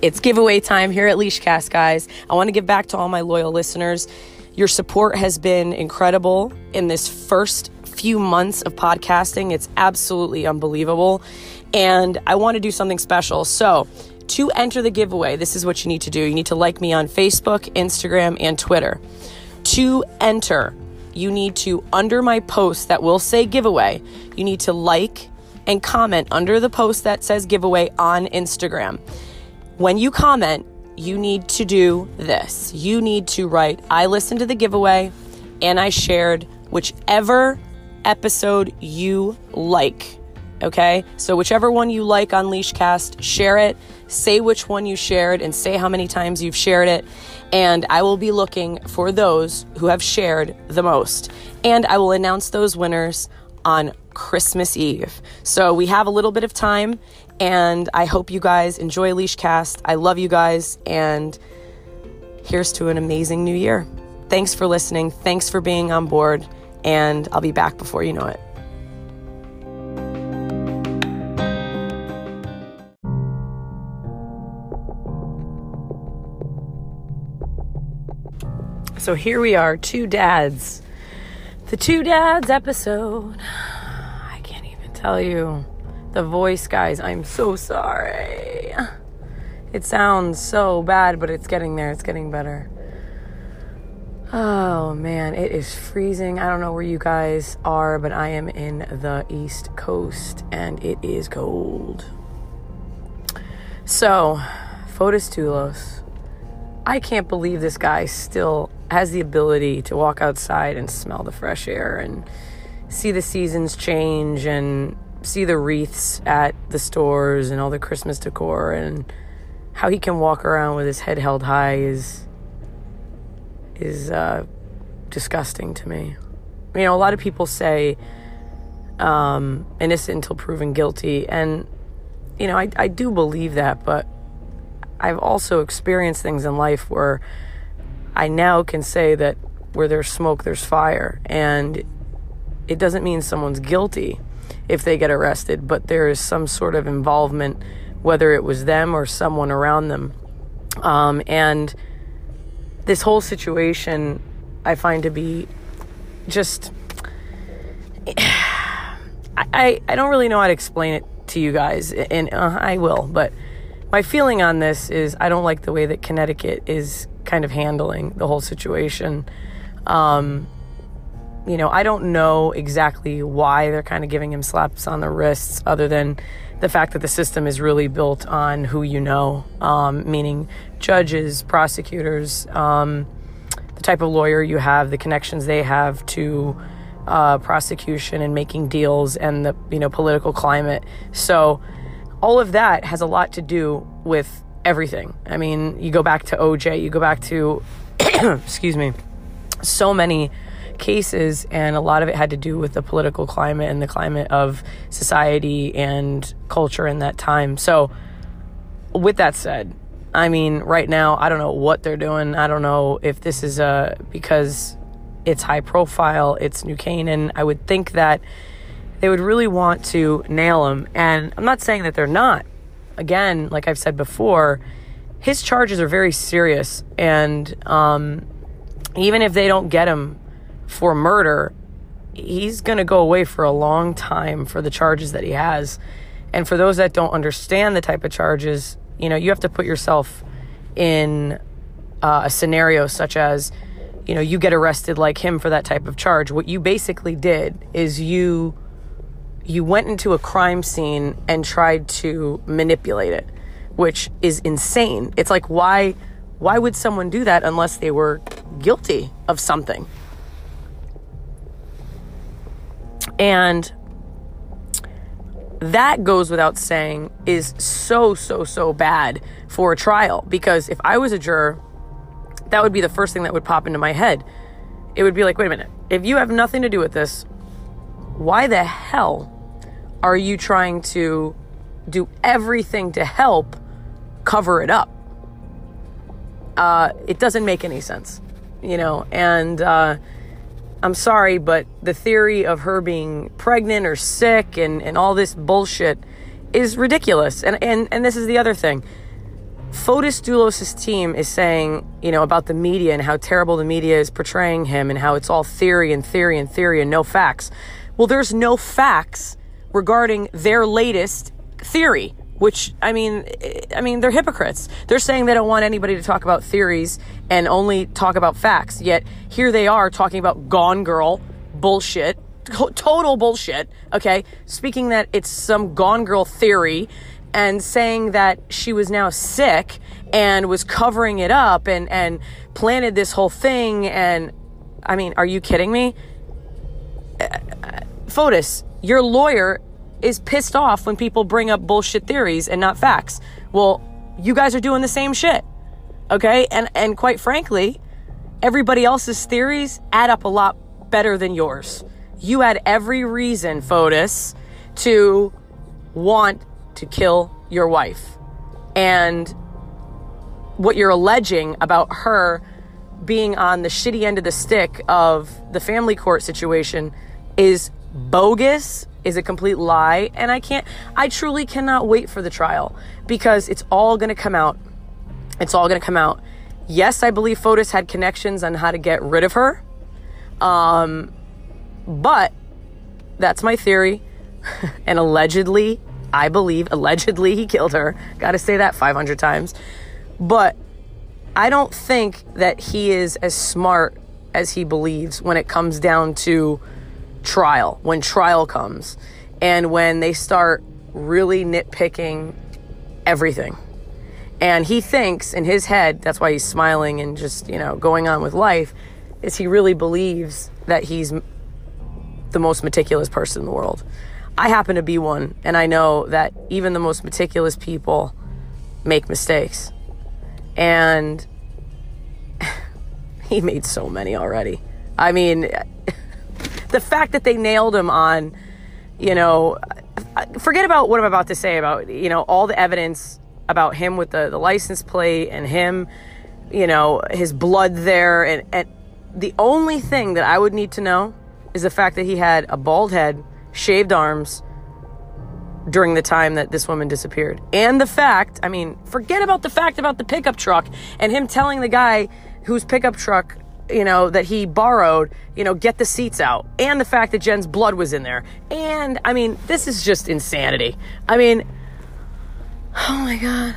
It's giveaway time here at Leeshcast, guys. I want to give back to all my loyal listeners. Your support has been incredible in this first few months of podcasting. It's absolutely unbelievable. And I want to do something special. So, to enter the giveaway, this is what you need to do. You need to like me on Facebook, Instagram, and Twitter. To enter, you need to, under my post that will say giveaway, you need to like and comment under the post that says giveaway on Instagram. When you comment, you need to do this. You need to write, I listened to the giveaway and I shared whichever episode you like. Okay? So, whichever one you like on Leeshcast, share it. Say which one you shared and say how many times you've shared it. And I will be looking for those who have shared the most. And I will announce those winners on Christmas Eve. So, we have a little bit of time and I hope you guys enjoy Leeshcast. I love you guys, and here's to an amazing new year. Thanks for listening. Thanks for being on board, and I'll be back before you know it. So here we are, two dads. The two dads episode. I can't even tell you the voice, guys. I'm so sorry. It sounds so bad, but it's getting there. It's getting better. Oh man, it is freezing. I don't know where you guys are, but I am in the East Coast and it is cold. So, Fotis Dulos. I can't believe this guy still has the ability to walk outside and smell the fresh air and see the seasons change and see the wreaths at the stores and all the Christmas decor and how he can walk around with his head held high is is uh, disgusting to me. You know, a lot of people say um, innocent until proven guilty, and you know, I I do believe that, but I've also experienced things in life where I now can say that where there's smoke, there's fire, and it doesn't mean someone's guilty if they get arrested, but there is some sort of involvement, whether it was them or someone around them. Um, and this whole situation I find to be just. I, I don't really know how to explain it to you guys, and uh, I will, but my feeling on this is I don't like the way that Connecticut is kind of handling the whole situation. Um, you know, I don't know exactly why they're kind of giving him slaps on the wrists, other than the fact that the system is really built on who you know, um, meaning judges, prosecutors, um, the type of lawyer you have, the connections they have to uh, prosecution and making deals, and the you know political climate. So, all of that has a lot to do with everything. I mean, you go back to OJ, you go back to, excuse me, so many cases, and a lot of it had to do with the political climate and the climate of society and culture in that time. So, with that said, I mean, right now, I don't know what they're doing. I don't know if this is a because it's high profile, it's New Canaan. I would think that they would really want to nail him. And I'm not saying that they're not. Again, like I've said before, his charges are very serious. And um, even if they don't get him for murder, he's going to go away for a long time for the charges that he has. And for those that don't understand the type of charges, you know, you have to put yourself in uh, a scenario such as, you know, you get arrested like him for that type of charge. What you basically did is you you went into a crime scene and tried to manipulate it, which is insane. It's like why why would someone do that unless they were guilty of something? And that goes without saying is so, so, so bad for a trial because if I was a juror, that would be the first thing that would pop into my head. It would be like, wait a minute, if you have nothing to do with this, why the hell are you trying to do everything to help cover it up? Uh, it doesn't make any sense, you know, and, uh, I'm sorry, but the theory of her being pregnant or sick and, and all this bullshit is ridiculous. And, and, and this is the other thing. Fotis Dulos' team is saying, you know, about the media and how terrible the media is portraying him and how it's all theory and theory and theory and no facts. Well, there's no facts regarding their latest theory, which I mean, I mean, they're hypocrites. They're saying they don't want anybody to talk about theories and only talk about facts. Yet here they are talking about Gone Girl bullshit, total bullshit. Okay, speaking that it's some Gone Girl theory and saying that she was now sick and was covering it up and and planted this whole thing and I mean, are you kidding me? Uh, uh, Fotis, your lawyer is pissed off when people bring up bullshit theories and not facts. Well, you guys are doing the same shit. Okay? And and quite frankly, everybody else's theories add up a lot better than yours. You had every reason, Fotis, to want to kill your wife. And what you're alleging about her being on the shitty end of the stick of the family court situation is bogus, is a complete lie. And I can't, I truly cannot wait for the trial because it's all going to come out. It's all going to come out. Yes, I believe Fotis had connections on how to get rid of her. Um, but that's my theory. and allegedly, I believe, allegedly, he killed her. Got to say that 500 times. But I don't think that he is as smart as he believes when it comes down to trial, when trial comes, and when they start really nitpicking everything. And he thinks in his head, that's why he's smiling and just, you know, going on with life, is he really believes that he's the most meticulous person in the world. I happen to be one, and I know that even the most meticulous people make mistakes. And he made so many already. I mean, the fact that they nailed him on, you know, forget about what I'm about to say about, you know, all the evidence about him with the, the license plate and him, you know, his blood there. And, and the only thing that I would need to know is the fact that he had a bald head shaved arms during the time that this woman disappeared. And the fact, I mean, forget about the fact about the pickup truck and him telling the guy whose pickup truck, you know, that he borrowed, you know, get the seats out. And the fact that Jen's blood was in there. And, I mean, this is just insanity. I mean, oh my God.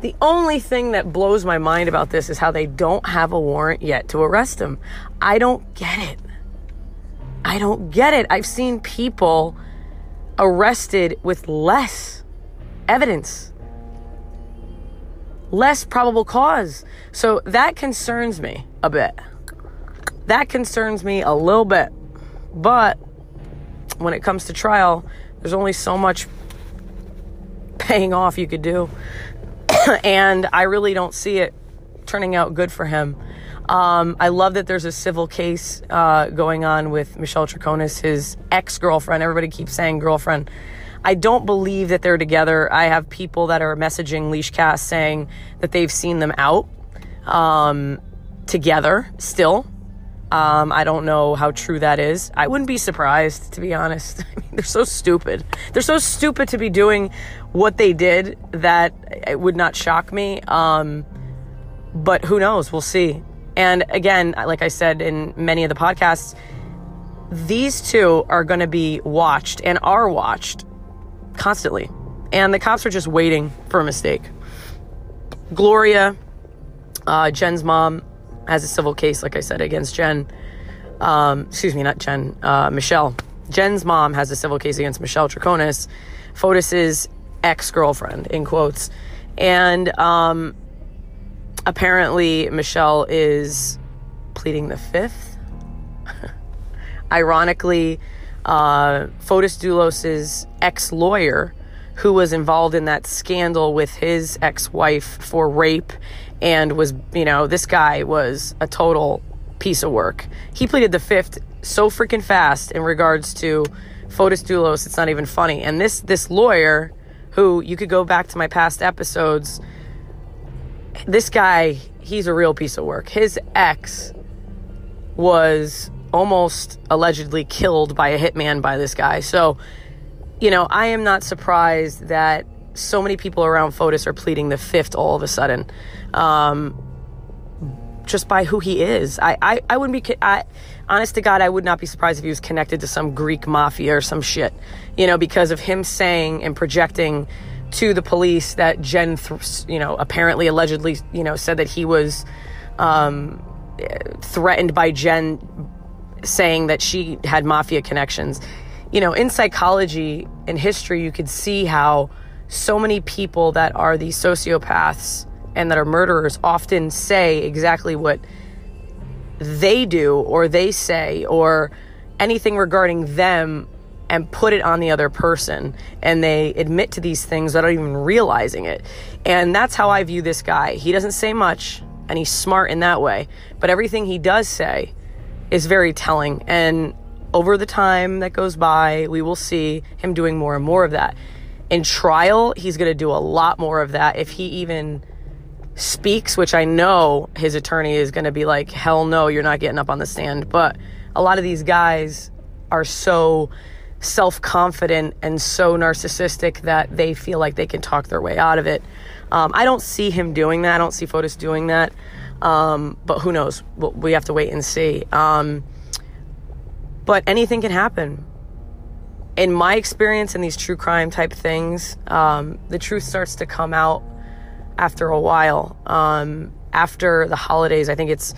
The only thing that blows my mind about this is how they don't have a warrant yet to arrest him. I don't get it. I don't get it. I've seen people arrested with less evidence, less probable cause. So that concerns me a bit. That concerns me a little bit. But when it comes to trial, there's only so much paying off you could do. and I really don't see it turning out good for him. Um, I love that there's a civil case uh, going on with Michelle Troconis, his ex girlfriend. Everybody keeps saying girlfriend. I don't believe that they're together. I have people that are messaging Leeshcast saying that they've seen them out um, together still. Um, I don't know how true that is. I wouldn't be surprised, to be honest. I mean, they're so stupid. They're so stupid to be doing what they did that it would not shock me. Um, but who knows? We'll see. And again, like I said in many of the podcasts, these two are going to be watched and are watched constantly. And the cops are just waiting for a mistake. Gloria, uh, Jen's mom, has a civil case, like I said, against Jen. Um, excuse me, not Jen, uh, Michelle. Jen's mom has a civil case against Michelle Troconis, Fotis's ex girlfriend, in quotes. And um, apparently Michelle is pleading the fifth. Ironically, uh, Fotis Dulos's ex lawyer, who was involved in that scandal with his ex wife for rape and was, you know, this guy was a total piece of work. He pleaded the fifth so freaking fast in regards to Fotis Dulos, it's not even funny. And this this lawyer, who you could go back to my past episodes this guy, he's a real piece of work. His ex was almost allegedly killed by a hitman by this guy. So, you know, I am not surprised that so many people around Fotis are pleading the fifth all of a sudden. Um, just by who he is. I, I, I wouldn't be, I, honest to God, I would not be surprised if he was connected to some Greek mafia or some shit, you know, because of him saying and projecting to the police that Jen, th- you know, apparently, allegedly, you know, said that he was um, threatened by Jen saying that she had mafia connections. You know, in psychology and history, you could see how so many people that are these sociopaths and that are murderers often say exactly what they do or they say or anything regarding them and put it on the other person and they admit to these things without even realizing it. And that's how I view this guy. He doesn't say much and he's smart in that way, but everything he does say is very telling and over the time that goes by, we will see him doing more and more of that. In trial, he's going to do a lot more of that if he even speaks, which I know his attorney is going to be like, hell no, you're not getting up on the stand. But a lot of these guys are so self confident and so narcissistic that they feel like they can talk their way out of it. Um, I don't see him doing that. I don't see Fotis doing that. Um, but who knows? We have to wait and see. Um, but anything can happen. In my experience in these true crime type things, um, the truth starts to come out after a while. Um, after the holidays, I think it's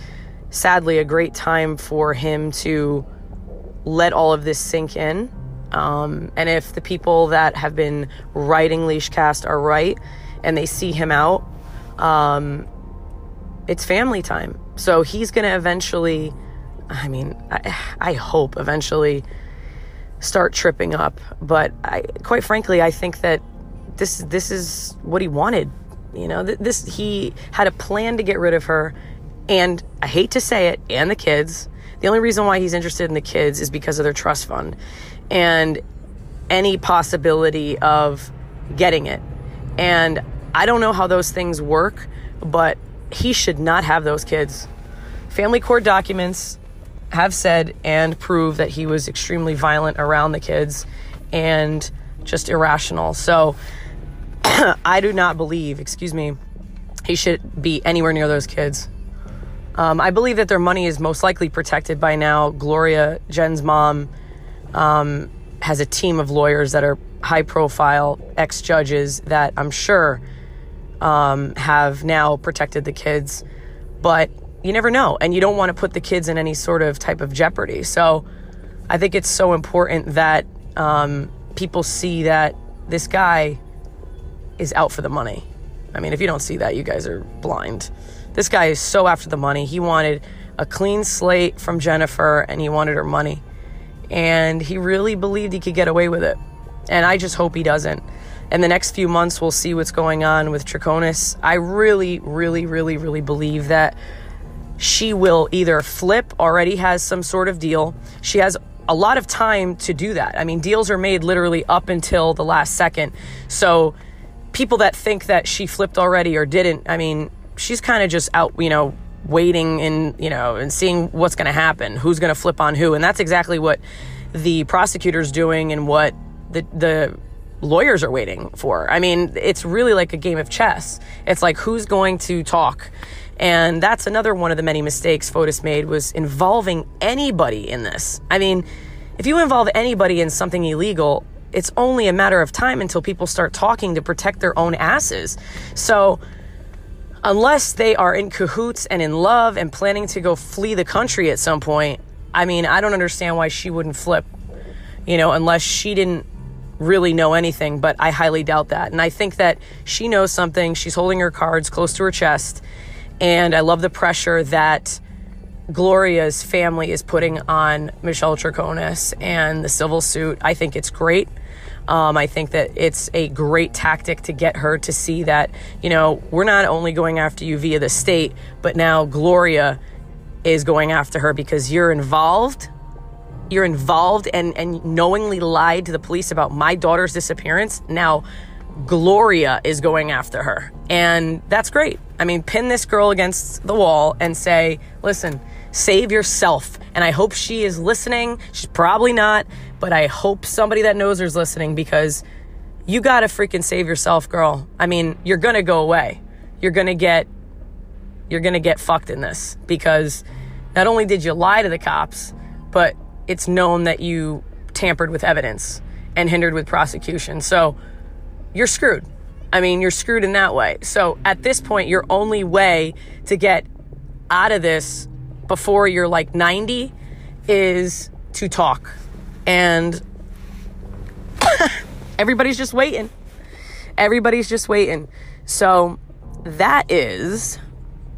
sadly a great time for him to let all of this sink in. Um, and if the people that have been writing Leeshcast are right and they see him out, um, it's family time. So he's going to eventually, I mean, I, I, hope eventually start tripping up. But I, quite frankly, I think that this this is what he wanted you know, this he had a plan to get rid of her, and I hate to say it, and the kids. The only reason why he's interested in the kids is because of their trust fund, and any possibility of getting it. And I don't know how those things work, but he should not have those kids. Family court documents have said and prove that he was extremely violent around the kids and just irrational. So I do not believe, excuse me, he should be anywhere near those kids. Um, I believe that their money is most likely protected by now. Gloria, Jen's mom, um, has a team of lawyers that are high profile ex judges that I'm sure um, have now protected the kids. But you never know. And you don't want to put the kids in any sort of type of jeopardy. So I think it's so important that um, people see that this guy is out for the money. I mean, if you don't see that, you guys are blind. This guy is so after the money. He wanted a clean slate from Jennifer and he wanted her money. And he really believed he could get away with it. And I just hope he doesn't. In the next few months, we'll see what's going on with Troconis. I really, really, really, really believe that she will either flip, already has some sort of deal. She has a lot of time to do that. I mean, deals are made literally up until the last second. So people that think that she flipped already or didn't, I mean, she's kind of just out, you know, waiting and, you know, and seeing what's going to happen, who's going to flip on who. And that's exactly what the prosecutor's doing and what the, the lawyers are waiting for. I mean, it's really like a game of chess. It's like who's going to talk. And that's another one of the many mistakes Fotis made was involving anybody in this. I mean, if you involve anybody in something illegal, it's only a matter of time until people start talking to protect their own asses. So, unless they are in cahoots and in love and planning to go flee the country at some point, I mean, I don't understand why she wouldn't flip, you know, unless she didn't really know anything, but I highly doubt that. And I think that she knows something. She's holding her cards close to her chest. And I love the pressure that Gloria's family is putting on Michelle Troconis and the civil suit. I think it's great. Um, I think that it's a great tactic to get her to see that, you know, we're not only going after you via the state, but now Gloria is going after her because you're involved. You're involved and, and knowingly lied to the police about my daughter's disappearance. Now, Gloria is going after her. And that's great. I mean, pin this girl against the wall and say, listen, save yourself. And I hope she is listening. She's probably not, but I hope somebody that knows her is listening because you got to freaking save yourself, girl. I mean, you're to go away. You're to get you're to get fucked in this because not only did you lie to the cops, but it's known that you tampered with evidence and hindered with prosecution. So you're screwed. I mean, you're screwed in that way. So at this point, your only way to get out of this before you're like 90 is to talk. And everybody's just waiting. Everybody's just waiting. So that is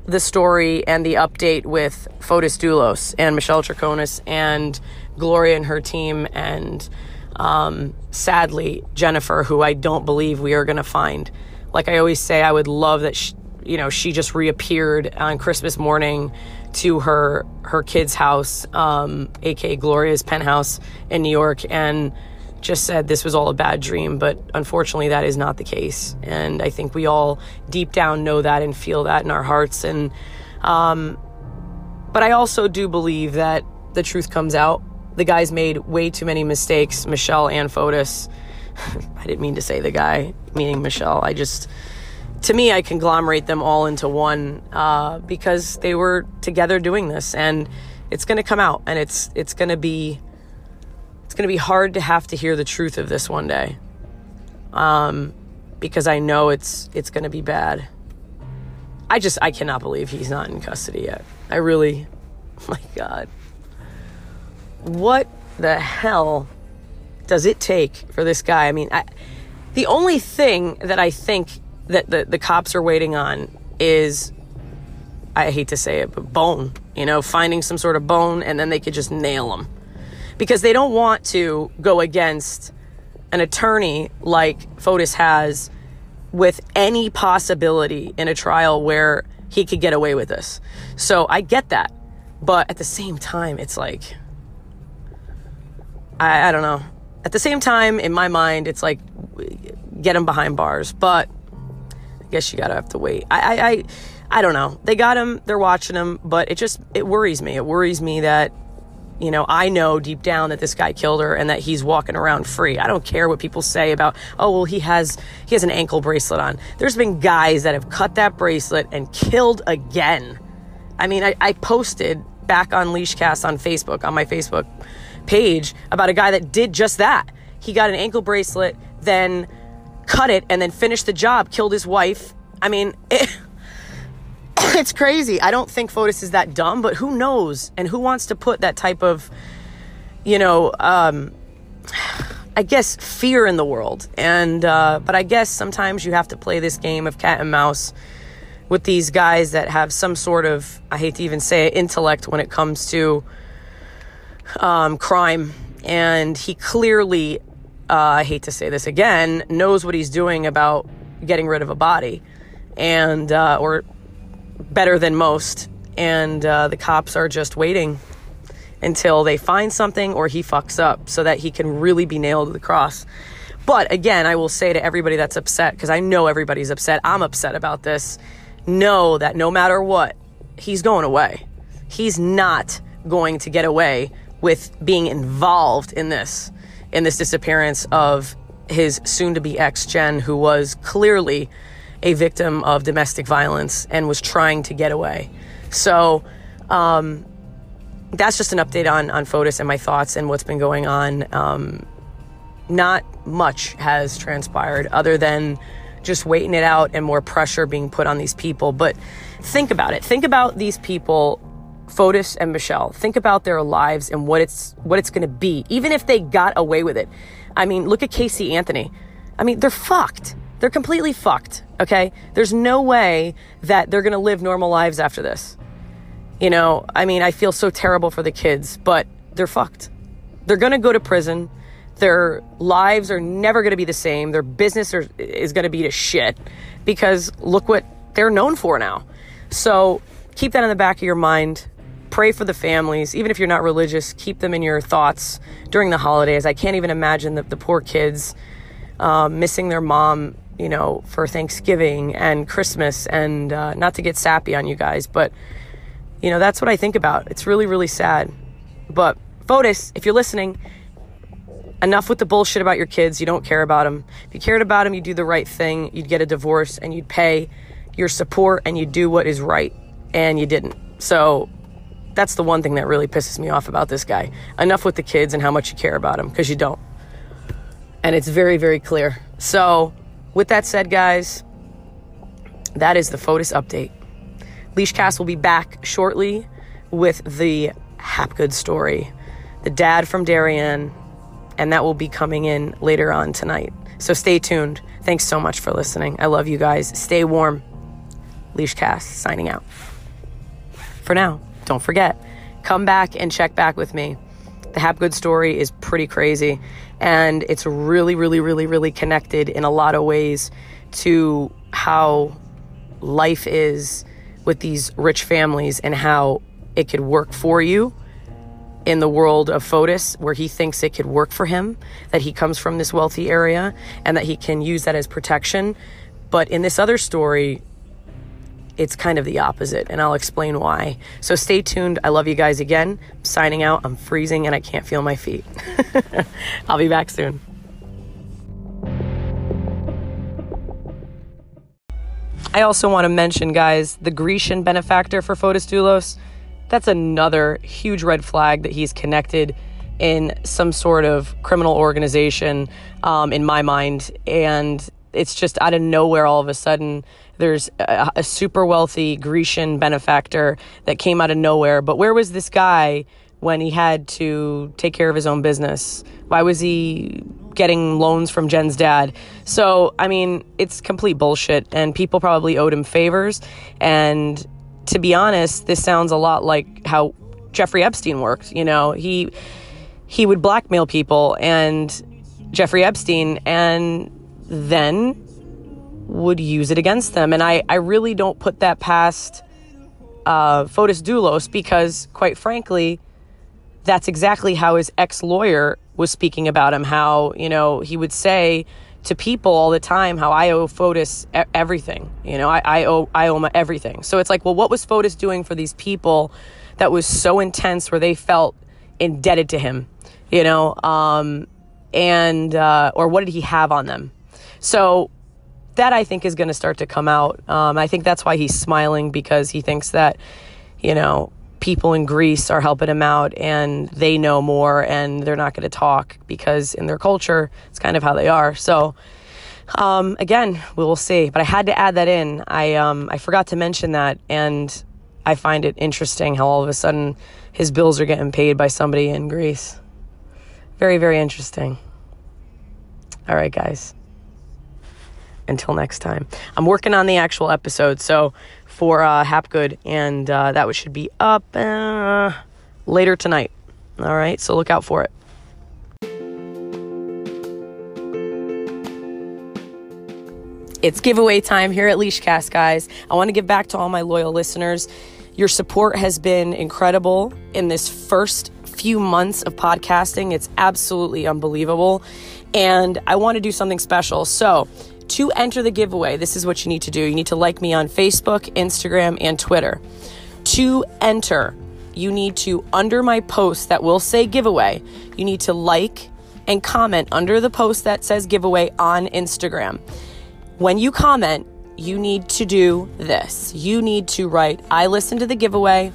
the story and the update with Fotis Dulos and Michelle Troconis and Gloria and her team and um, sadly Jennifer, who I don't believe we are going to find. Like I always say, I would love that she, you know she just reappeared on Christmas morning to her her kid's house, um, aka Gloria's penthouse in New York, and just said this was all a bad dream, but unfortunately, that is not the case. And I think we all deep down know that and feel that in our hearts. And, um, but I also do believe that the truth comes out. The guy's made way too many mistakes, Michelle and Fotis. I didn't mean to say the guy, meaning Michelle. I just, to me, I conglomerate them all into one uh, because they were together doing this, and it's going to come out, and it's it's going to be going to be hard to have to hear the truth of this one day. Um, because I know it's it's going to be bad. I just I cannot believe he's not in custody yet. I really my god. What the hell does it take for this guy? I mean, I, the only thing that I think that the, the cops are waiting on is I hate to say it, but bone, you know, finding some sort of bone and then they could just nail him because they don't want to go against an attorney like Fotis has with any possibility in a trial where he could get away with this. So I get that. But at the same time, it's like, I, I don't know. At the same time, in my mind, it's like, get him behind bars. But I guess you gotta have to wait. I, I, I, I don't know. They got him, they're watching him, but it just, it worries me. It worries me that you know, I know deep down that this guy killed her and that he's walking around free. I don't care what people say about, oh, well, he has, he has an ankle bracelet on. There's been guys that have cut that bracelet and killed again. I mean, I, I posted back on Leeshcast on Facebook, on my Facebook page, about a guy that did just that. He got an ankle bracelet, then cut it, and then finished the job, killed his wife. I mean, it, it's crazy. I don't think Fotis is that dumb, but who knows? And who wants to put that type of, you know, um, I guess fear in the world. And uh, but I guess sometimes you have to play this game of cat and mouse with these guys that have some sort of I hate to even say it, intellect when it comes to um, crime. And he clearly, uh, I hate to say this again, knows what he's doing about getting rid of a body, and uh, or better than most, and uh, the cops are just waiting until they find something or he fucks up so that he can really be nailed to the cross. But again, I will say to everybody that's upset, because I know everybody's upset, I'm upset about this, know that no matter what, he's going away. He's not going to get away with being involved in this, in this disappearance of his soon to be ex Jen, who was clearly a victim of domestic violence and was trying to get away. So um, that's just an update on on Fotis and my thoughts and what's been going on. Um, not much has transpired other than just waiting it out and more pressure being put on these people. But think about it. Think about these people, Fotis and Michelle. Think about their lives and what it's what it's going to be, even if they got away with it. I mean, look at Casey Anthony. I mean, they're fucked. They're completely fucked. Okay. There's no way that they're going to live normal lives after this. You know, I mean, I feel so terrible for the kids, but they're fucked. They're going to go to prison. Their lives are never going to be the same. Their business are, is going to be to shit because look what they're known for now. So keep that in the back of your mind. Pray for the families. Even if you're not religious, keep them in your thoughts during the holidays. I can't even imagine the, the poor kids uh, missing their mom you know, for Thanksgiving and Christmas, and uh, not to get sappy on you guys, but you know, that's what I think about. It's really, really sad. But Fotis, if you're listening, enough with the bullshit about your kids. You don't care about them. If you cared about them, you'd do the right thing. You'd get a divorce and you'd pay your support and you'd do what is right. And you didn't. So that's the one thing that really pisses me off about this guy. Enough with the kids and how much you care about them because you don't. And it's very, very clear. So, with that said, guys, that is the Fotis update. Leeshcast will be back shortly with the Hapgood story, the dad from Darien, and that will be coming in later on tonight. So stay tuned. Thanks so much for listening. I love you guys. Stay warm. Leeshcast signing out. For now, don't forget, come back and check back with me. The Hapgood story is pretty crazy, and it's really, really, really, really connected in a lot of ways to how life is with these rich families and how it could work for you in the world of Fotis, where he thinks it could work for him, that he comes from this wealthy area and that he can use that as protection. But in this other story, it's kind of the opposite, and I'll explain why. So stay tuned. I love you guys again. I'm signing out. I'm freezing and I can't feel my feet. I'll be back soon. I also want to mention, guys, the Grecian benefactor for Fotis Dulos. That's another huge red flag that he's connected in some sort of criminal organization, um, in my mind. And it's just out of nowhere all of a sudden there's a, a, super wealthy Grecian benefactor that came out of nowhere. But where was this guy when he had to take care of his own business? Why was he getting loans from Jen's dad? So, I mean, it's complete bullshit, and people probably owed him favors. And to be honest, this sounds a lot like how Jeffrey Epstein worked. You know, he he would blackmail people and Jeffrey Epstein and then would use it against them. And I, I really don't put that past uh, Fotis Dulos because, quite frankly, that's exactly how his ex lawyer was speaking about him. How, you know, he would say to people all the time how I owe Fotis everything. You know, I, I owe I owe him everything. So it's like, well, what was Fotis doing for these people that was so intense where they felt indebted to him? You know, um, and uh, or what did he have on them? So that I think is going to start to come out. Um, I think that's why he's smiling because he thinks that, you know, people in Greece are helping him out and they know more and they're not going to talk because in their culture, it's kind of how they are. So, um, again, we will see. But I had to add that in. I, um, I forgot to mention that. And I find it interesting how all of a sudden his bills are getting paid by somebody in Greece. Very, very interesting. All right, guys until next time. I'm working on the actual episode, so for uh, Hapgood, and uh, that should be up uh, later tonight. All right, so look out for it. It's giveaway time here at Leeshcast, guys. I want to give back to all my loyal listeners. Your support has been incredible in this first few months of podcasting. It's absolutely unbelievable. And I want to do something special. So, to enter the giveaway, this is what you need to do. You need to like me on Facebook, Instagram, and Twitter. To enter, you need to, under my post that will say giveaway, you need to like and comment under the post that says giveaway on Instagram. When you comment, you need to do this. You need to write, I listened to the giveaway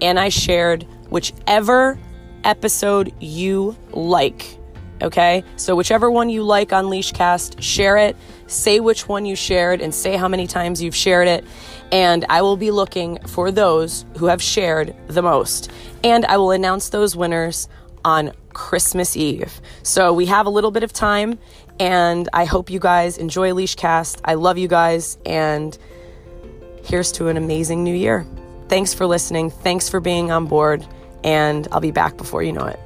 and I shared whichever episode you like. Okay? So, whichever one you like on Leeshcast, share it say which one you shared and say how many times you've shared it. And I will be looking for those who have shared the most. And I will announce those winners on Christmas Eve. So we have a little bit of time, and I hope you guys enjoy Leeshcast. I love you guys, and here's to an amazing new year. Thanks for listening. Thanks for being on board, and I'll be back before you know it.